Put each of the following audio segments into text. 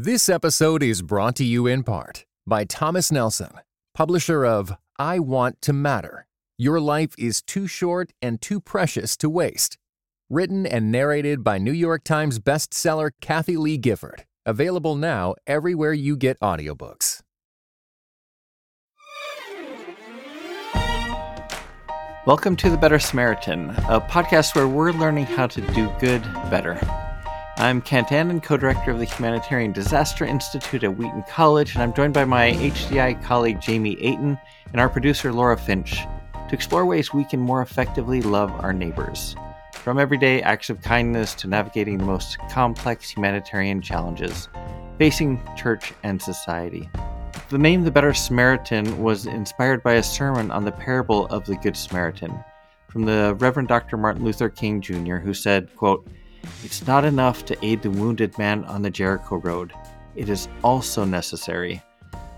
This episode is brought to you in part by Thomas Nelson, publisher of I Want to Matter Your Life is Too Short and Too Precious to Waste. Written and narrated by New York Times bestseller Kathie Lee Gifford. Available now everywhere you get audiobooks. Welcome to The Better Samaritan, a podcast where we're learning how to do good better. I'm Kent Annan, co director of the Humanitarian Disaster Institute at Wheaton College, and I'm joined by my HDI colleague Jamie Aten and our producer Laura Finch to explore ways we can more effectively love our neighbors. From everyday acts of kindness to navigating the most complex humanitarian challenges facing church and society. The name The Better Samaritan was inspired by a sermon on the parable of the Good Samaritan from the Reverend Dr. Martin Luther King Jr., who said, quote, it's not enough to aid the wounded man on the Jericho Road. It is also necessary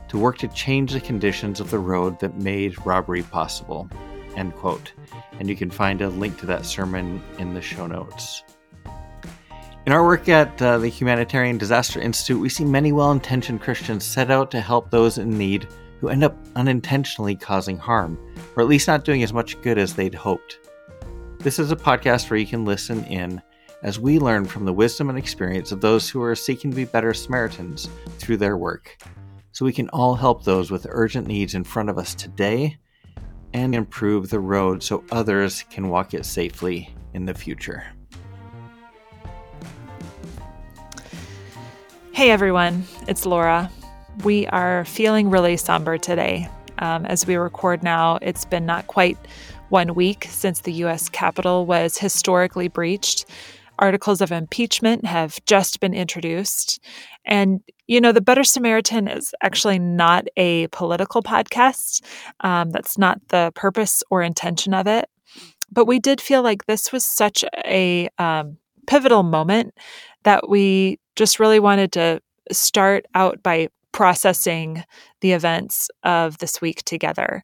to work to change the conditions of the road that made robbery possible. End quote. And you can find a link to that sermon in the show notes. In our work at uh, the Humanitarian Disaster Institute, we see many well intentioned Christians set out to help those in need who end up unintentionally causing harm, or at least not doing as much good as they'd hoped. This is a podcast where you can listen in as we learn from the wisdom and experience of those who are seeking to be better Samaritans through their work, so we can all help those with urgent needs in front of us today and improve the road so others can walk it safely in the future. Hey everyone, it's Laura. We are feeling really somber today. Um, as we record now, it's been not quite one week since the US Capitol was historically breached articles of impeachment have just been introduced. And, you know, The Better Samaritan is actually not a political podcast. Um, that's not the purpose or intention of it. But we did feel like this was such a um, pivotal moment that we just really wanted to start out by processing the events of this week together.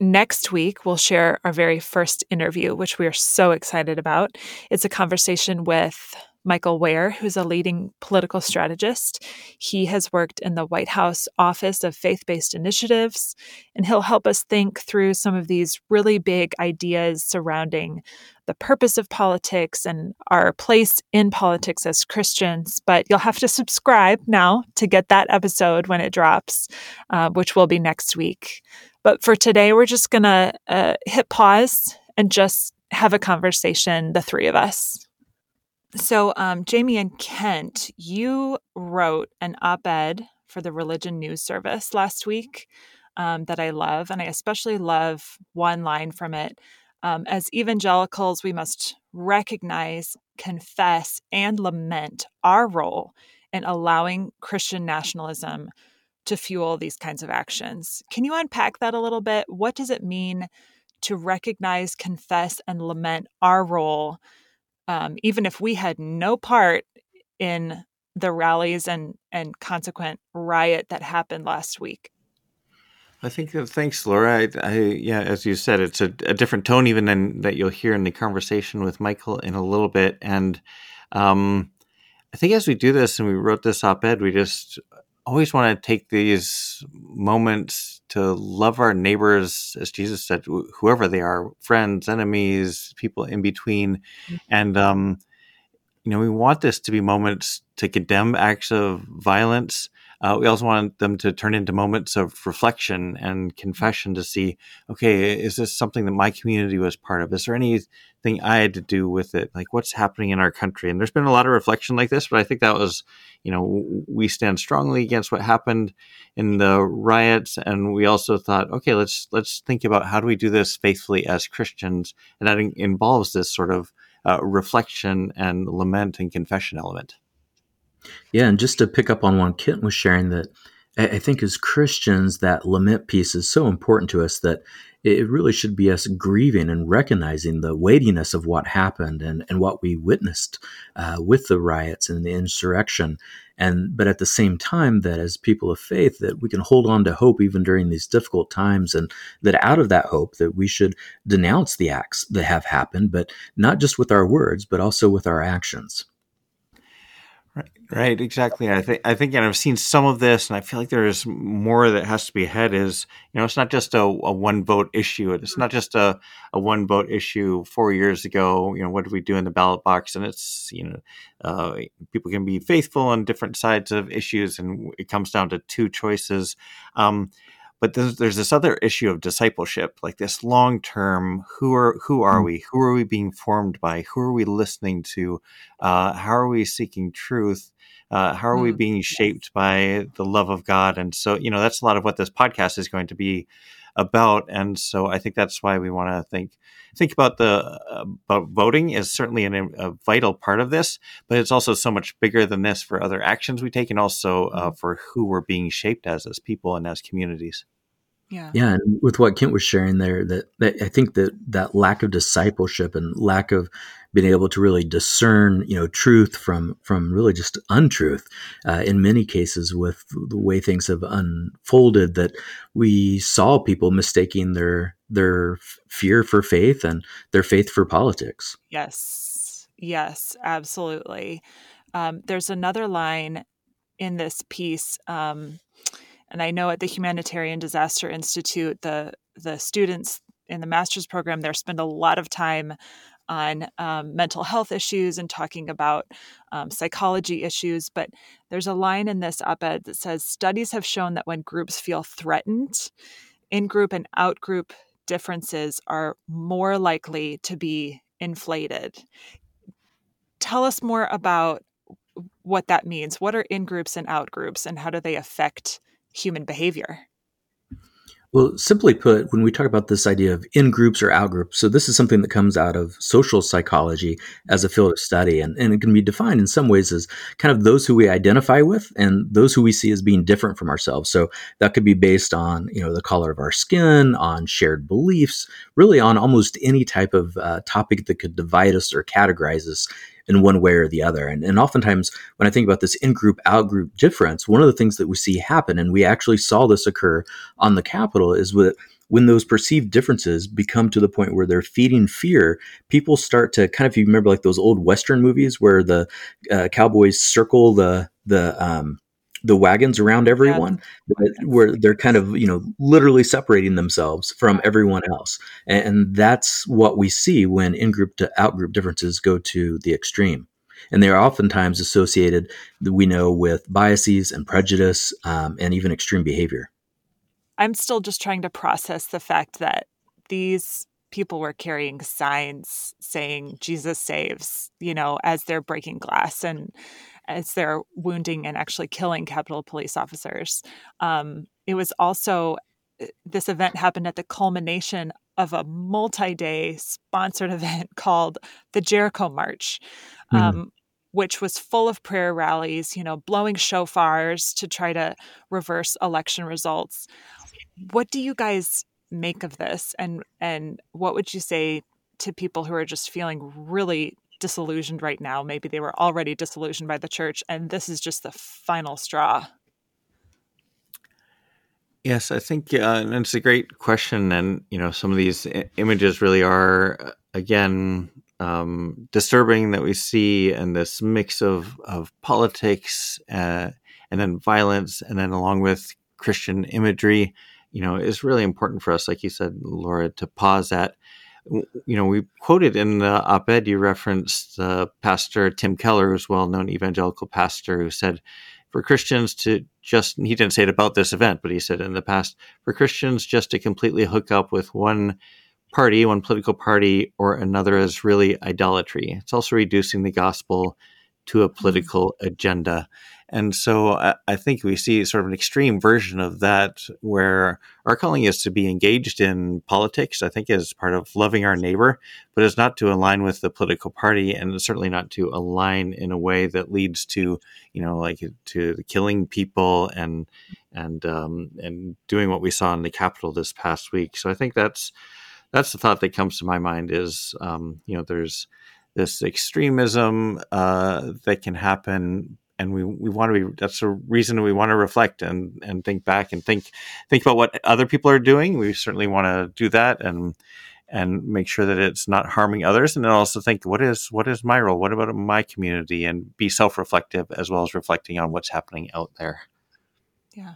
Next week, we'll share our very first interview, which we are so excited about. It's a conversation with Michael Wear, who's a leading political strategist. He has worked in the White House Office of Faith Based Initiatives, and he'll help us think through some of these really big ideas surrounding the purpose of politics and our place in politics as Christians. But you'll have to subscribe now to get that episode when it drops, uh, which will be next week. But for today, we're just going to uh, hit pause and just have a conversation, the three of us. So, um, Jamie and Kent, you wrote an op ed for the Religion News Service last week um, that I love. And I especially love one line from it. Um, as evangelicals, we must recognize, confess, and lament our role in allowing Christian nationalism to fuel these kinds of actions. Can you unpack that a little bit? What does it mean to recognize, confess, and lament our role, um, even if we had no part in the rallies and and consequent riot that happened last week? I think that, thanks, Laura. I, I, yeah, as you said, it's a, a, different tone even than that you'll hear in the conversation with Michael in a little bit. And um, I think as we do this and we wrote this op-ed, we just always want to take these moments to love our neighbors, as Jesus said, whoever they are, friends, enemies, people in between. Mm-hmm. And, um, you know, we want this to be moments to condemn acts of violence, uh, we also want them to turn into moments of reflection and confession to see, okay, is this something that my community was part of? Is there anything I had to do with it? Like what's happening in our country? And there's been a lot of reflection like this, but I think that was, you know, we stand strongly against what happened in the riots, and we also thought, okay, let's let's think about how do we do this faithfully as Christians, and that involves this sort of uh, reflection and lament and confession element. Yeah, and just to pick up on one Kent was sharing that I think as Christians, that lament piece is so important to us that it really should be us grieving and recognizing the weightiness of what happened and, and what we witnessed uh, with the riots and the insurrection. And but at the same time, that as people of faith, that we can hold on to hope even during these difficult times, and that out of that hope, that we should denounce the acts that have happened, but not just with our words, but also with our actions. Right, right, exactly. I think I think, and I've seen some of this, and I feel like there's more that has to be ahead. Is you know, it's not just a, a one vote issue. It's not just a, a one vote issue. Four years ago, you know, what did we do in the ballot box? And it's you know, uh, people can be faithful on different sides of issues, and it comes down to two choices. Um, but there's, there's this other issue of discipleship like this long term who are who are mm. we? Who are we being formed by? Who are we listening to? Uh, how are we seeking truth? Uh, how are we being shaped by the love of god? And so you know that's a lot of what this podcast is going to be about and so i think that's why we want to think think about the uh, about voting is certainly an, a vital part of this but it's also so much bigger than this for other actions we take and also uh, mm-hmm. for who we're being shaped as as people and as communities yeah. Yeah and with what kent was sharing there that, that i think that that lack of discipleship and lack of being able to really discern you know truth from from really just untruth uh, in many cases with the way things have unfolded that we saw people mistaking their their fear for faith and their faith for politics. Yes. Yes absolutely. Um, there's another line in this piece um, and I know at the Humanitarian Disaster Institute, the the students in the master's program there spend a lot of time on um, mental health issues and talking about um, psychology issues. But there's a line in this op ed that says studies have shown that when groups feel threatened, in group and out group differences are more likely to be inflated. Tell us more about what that means. What are in groups and out groups, and how do they affect human behavior? Well, simply put, when we talk about this idea of in groups or out groups, so this is something that comes out of social psychology as a field of study, and, and it can be defined in some ways as kind of those who we identify with and those who we see as being different from ourselves. So that could be based on, you know, the color of our skin, on shared beliefs, really on almost any type of uh, topic that could divide us or categorize us in one way or the other. And, and oftentimes, when I think about this in group, out group difference, one of the things that we see happen, and we actually saw this occur on the Capitol, is with when those perceived differences become to the point where they're feeding fear, people start to kind of, if you remember like those old Western movies where the uh, cowboys circle the, the, um, the wagons around everyone yeah. where they're kind of you know literally separating themselves from everyone else. And that's what we see when in-group to out-group differences go to the extreme. And they are oftentimes associated we know with biases and prejudice um, and even extreme behavior. I'm still just trying to process the fact that these people were carrying signs saying jesus saves you know as they're breaking glass. And as they're wounding and actually killing Capitol police officers. Um, it was also uh, this event happened at the culmination of a multi-day sponsored event called the Jericho March, mm. um, which was full of prayer rallies, you know, blowing shofars to try to reverse election results. What do you guys make of this, and and what would you say to people who are just feeling really disillusioned right now. Maybe they were already disillusioned by the church, and this is just the final straw. Yes, I think uh, and it's a great question, and you know, some of these images really are uh, again um, disturbing that we see, and this mix of of politics uh, and then violence, and then along with Christian imagery, you know, is really important for us, like you said, Laura, to pause at you know, we quoted in the op-ed you referenced uh, Pastor Tim Keller, who's well-known evangelical pastor, who said, for Christians to just he didn't say it about this event, but he said in the past for Christians just to completely hook up with one party, one political party or another is really idolatry. It's also reducing the gospel to a mm-hmm. political agenda. And so I, I, think we see sort of an extreme version of that where our calling is to be engaged in politics, I think, as part of loving our neighbor, but it's not to align with the political party and certainly not to align in a way that leads to, you know, like to killing people and and um, and doing what we saw in the Capitol this past week. So I think that's that's the thought that comes to my mind is, um, you know, there's this extremism uh, that can happen and we, we want to be that's the reason we want to reflect and and think back and think think about what other people are doing. We certainly want to do that and and make sure that it's not harming others and then also think what is what is my role? What about my community? And be self-reflective as well as reflecting on what's happening out there. Yeah.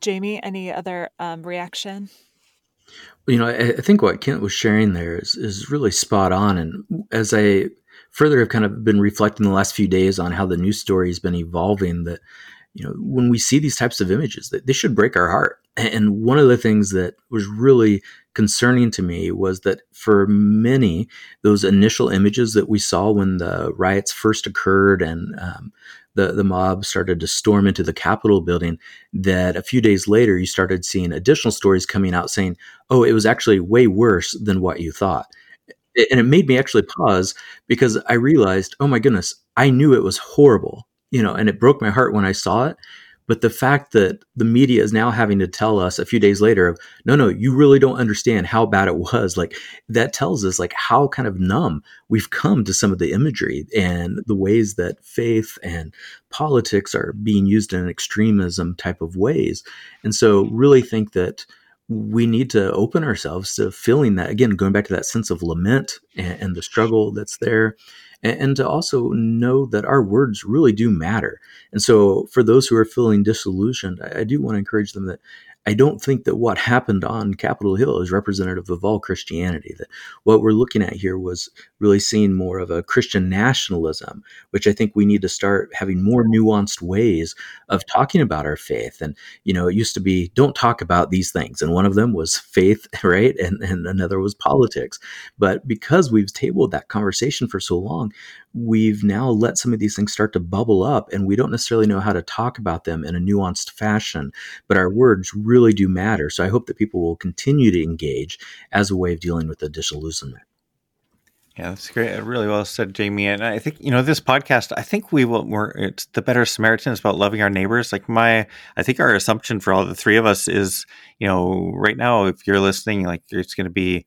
Jamie any other um, reaction you know I, I think what kent was sharing there is, is really spot on. And as i further have kind of been reflecting the last few days on how the news story has been evolving that you know when we see these types of images that they should break our heart. And one of the things that was really concerning to me was that for many, those initial images that we saw when the riots first occurred and um, the, the mob started to storm into the Capitol building, that a few days later, you started seeing additional stories coming out saying, oh, it was actually way worse than what you thought. And it made me actually pause because I realized, oh my goodness, I knew it was horrible, you know, and it broke my heart when I saw it. But the fact that the media is now having to tell us a few days later of, no, no, you really don't understand how bad it was. Like that tells us like how kind of numb we've come to some of the imagery and the ways that faith and politics are being used in extremism type of ways. And so really think that we need to open ourselves to feeling that again, going back to that sense of lament and, and the struggle that's there and, and to also know that our words really do matter. And so, for those who are feeling disillusioned, I, I do want to encourage them that I don't think that what happened on Capitol Hill is representative of all Christianity. That what we're looking at here was really seeing more of a Christian nationalism, which I think we need to start having more nuanced ways of talking about our faith. And, you know, it used to be don't talk about these things. And one of them was faith, right? And, and another was politics. But because we've tabled that conversation for so long, we've now let some of these things start to bubble up and we don't necessarily know how to talk about them in a nuanced fashion but our words really do matter so i hope that people will continue to engage as a way of dealing with the disillusionment yeah, that's great. Uh, really well said, Jamie. And I think you know this podcast. I think we will. We're it's the better Samaritan is about loving our neighbors. Like my, I think our assumption for all the three of us is, you know, right now, if you're listening, like it's going to be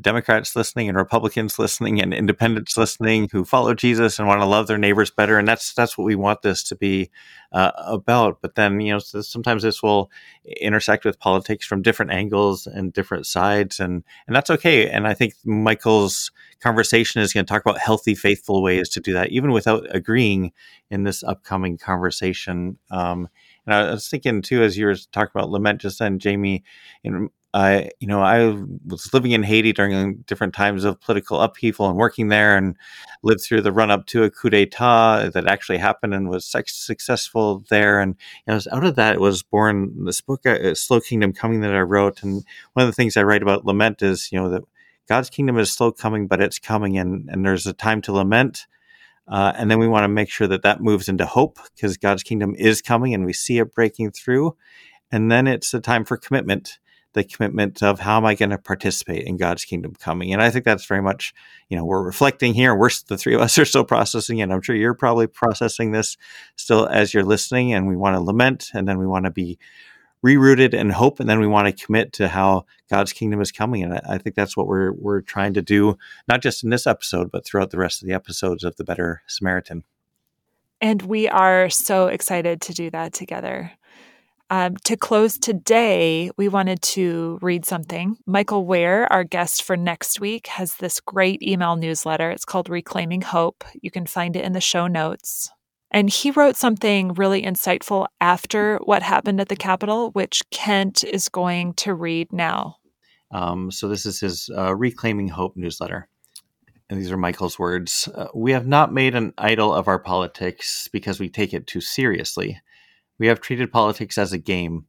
Democrats listening and Republicans listening and independents listening who follow Jesus and want to love their neighbors better, and that's that's what we want this to be uh, about. But then you know sometimes this will intersect with politics from different angles and different sides, and and that's okay. And I think Michael's conversation is going to talk about healthy, faithful ways to do that, even without agreeing in this upcoming conversation. Um, and I was thinking too, as you were talking about lament just then, Jamie, in I, you know, I was living in Haiti during different times of political upheaval and working there, and lived through the run up to a coup d'état that actually happened and was successful there. And you know, out of that it was born this book, uh, "Slow Kingdom Coming," that I wrote. And one of the things I write about lament is, you know, that God's kingdom is slow coming, but it's coming, and and there's a time to lament. Uh, and then we want to make sure that that moves into hope because God's kingdom is coming and we see it breaking through. And then it's a time for commitment the commitment of how am I going to participate in God's kingdom coming? And I think that's very much, you know, we're reflecting here. We're the three of us are still processing it. I'm sure you're probably processing this still as you're listening. And we want to lament, and then we want to be rerouted in hope, and then we want to commit to how God's kingdom is coming. And I, I think that's what we're we're trying to do, not just in this episode, but throughout the rest of the episodes of the Better Samaritan. And we are so excited to do that together. Um, to close today, we wanted to read something. Michael Wear, our guest for next week, has this great email newsletter. It's called Reclaiming Hope. You can find it in the show notes. And he wrote something really insightful after what happened at the Capitol, which Kent is going to read now. Um, so, this is his uh, Reclaiming Hope newsletter. And these are Michael's words. Uh, we have not made an idol of our politics because we take it too seriously. We have treated politics as a game.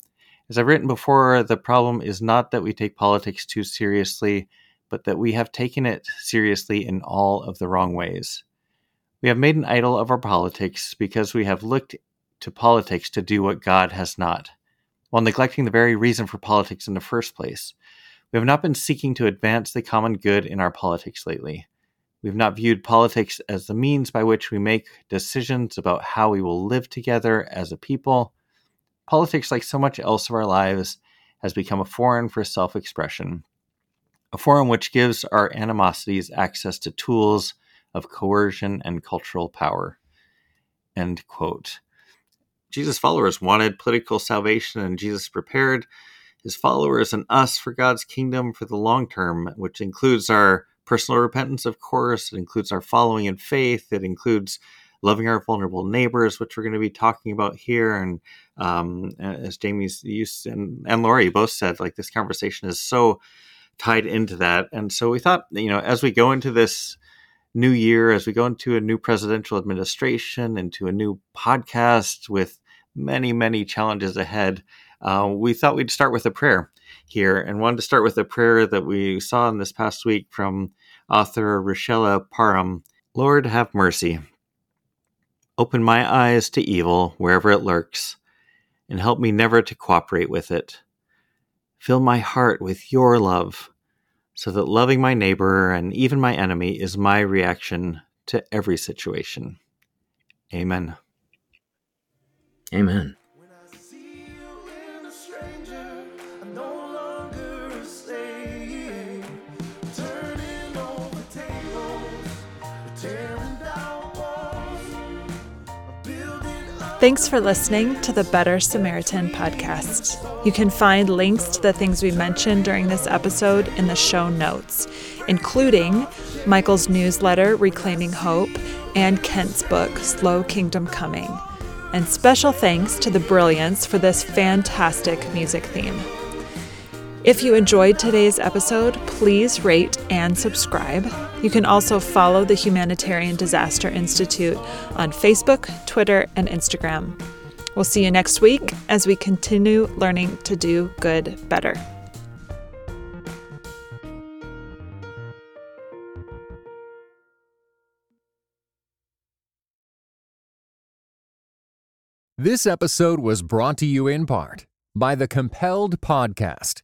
As I've written before, the problem is not that we take politics too seriously, but that we have taken it seriously in all of the wrong ways. We have made an idol of our politics because we have looked to politics to do what God has not, while neglecting the very reason for politics in the first place. We have not been seeking to advance the common good in our politics lately. We've not viewed politics as the means by which we make decisions about how we will live together as a people. Politics, like so much else of our lives, has become a forum for self expression, a forum which gives our animosities access to tools of coercion and cultural power. End quote. Jesus' followers wanted political salvation, and Jesus prepared his followers and us for God's kingdom for the long term, which includes our personal repentance, of course. It includes our following in faith. It includes loving our vulnerable neighbors, which we're going to be talking about here. And um, as Jamie's used and, and Laura, you both said, like this conversation is so tied into that. And so we thought, you know, as we go into this new year, as we go into a new presidential administration, into a new podcast with many, many challenges ahead, uh, we thought we'd start with a prayer here and wanted to start with a prayer that we saw in this past week from author Richella Parham. Lord, have mercy. Open my eyes to evil wherever it lurks, and help me never to cooperate with it. Fill my heart with your love, so that loving my neighbor and even my enemy is my reaction to every situation. Amen. Amen. Thanks for listening to the Better Samaritan podcast. You can find links to the things we mentioned during this episode in the show notes, including Michael's newsletter, Reclaiming Hope, and Kent's book, Slow Kingdom Coming. And special thanks to the Brilliance for this fantastic music theme. If you enjoyed today's episode, please rate and subscribe. You can also follow the Humanitarian Disaster Institute on Facebook, Twitter, and Instagram. We'll see you next week as we continue learning to do good better. This episode was brought to you in part by the Compelled Podcast